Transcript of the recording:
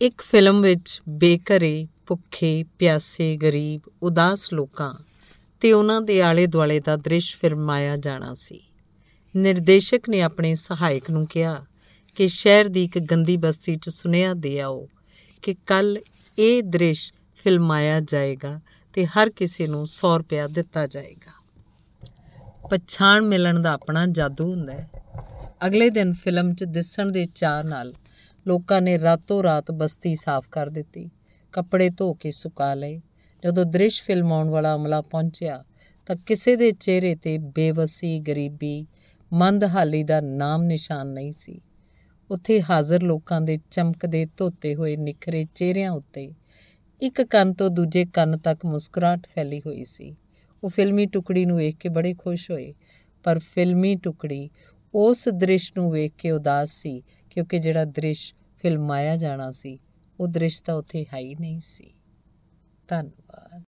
ਇੱਕ ਫਿਲਮ ਵਿੱਚ ਬੇਘਰੇ, ਭੁੱਖੇ, ਪਿਆਸੇ, ਗਰੀਬ, ਉਦਾਸ ਲੋਕਾਂ ਤੇ ਉਹਨਾਂ ਦੇ ਆਲੇ ਦੁਆਲੇ ਦਾ ਦ੍ਰਿਸ਼ ਫਿਲਮਾਇਆ ਜਾਣਾ ਸੀ। ਨਿਰਦੇਸ਼ਕ ਨੇ ਆਪਣੇ ਸਹਾਇਕ ਨੂੰ ਕਿਹਾ ਕਿ ਸ਼ਹਿਰ ਦੀ ਇੱਕ ਗੰਦੀ ਬਸਤੀ 'ਚ ਸੁਨੇਹਾ ਦੇ ਆਓ ਕਿ ਕੱਲ ਇਹ ਦ੍ਰਿਸ਼ ਫਿਲਮਾਇਆ ਜਾਏਗਾ ਤੇ ਹਰ ਕਿਸੇ ਨੂੰ 100 ਰੁਪਇਆ ਦਿੱਤਾ ਜਾਏਗਾ। ਪਛਾਣ ਮਿਲਣ ਦਾ ਆਪਣਾ ਜਾਦੂ ਹੁੰਦਾ ਹੈ। ਅਗਲੇ ਦਿਨ ਫਿਲਮ 'ਚ ਦਿਸਣ ਦੇ ਚਾਹ ਨਾਲ ਲੋਕਾਂ ਨੇ ਰਾਤੋਂ ਰਾਤ ਬਸਤੀ ਸਾਫ਼ ਕਰ ਦਿੱਤੀ। ਕੱਪੜੇ ਧੋ ਕੇ ਸੁਕਾ ਲਏ। ਜਦੋਂ ਦ੍ਰਿਸ਼ ਫਿਲਮਾਉਣ ਵਾਲਾ ਅਮਲਾ ਪਹੁੰਚਿਆ, ਤਾਂ ਕਿਸੇ ਦੇ ਚਿਹਰੇ ਤੇ ਬੇਵਸੀ, ਗਰੀਬੀ, ਮੰਦਹਾਲੀ ਦਾ ਨਾਮ ਨਿਸ਼ਾਨ ਨਹੀਂ ਸੀ। ਉੱਥੇ ਹਾਜ਼ਰ ਲੋਕਾਂ ਦੇ ਚਮਕਦੇ, ਧੋਤੇ ਹੋਏ ਨਿਖਰੇ ਚਿਹਰਿਆਂ ਉੱਤੇ ਇੱਕ ਕੰਨ ਤੋਂ ਦੂਜੇ ਕੰਨ ਤੱਕ ਮੁਸਕਰਾਹਟ ਫੈਲੀ ਹੋਈ ਸੀ। ਉਹ ਫਿਲਮੀ ਟੁਕੜੀ ਨੂੰ ਵੇਖ ਕੇ ਬੜੇ ਖੁਸ਼ ਹੋਏ, ਪਰ ਫਿਲਮੀ ਟੁਕੜੀ ਉਸ ਦ੍ਰਿਸ਼ ਨੂੰ ਵੇਖ ਕੇ ਉਦਾਸ ਸੀ ਕਿਉਂਕਿ ਜਿਹੜਾ ਦ੍ਰਿਸ਼ ਫਿਲਮਾਇਆ ਜਾਣਾ ਸੀ, ਉਹ ਦ੍ਰਿਸ਼ ਤਾਂ ਉੱਥੇ ਹੈ ਹੀ ਨਹੀਂ ਸੀ। ਧੰਨਵਾਦ।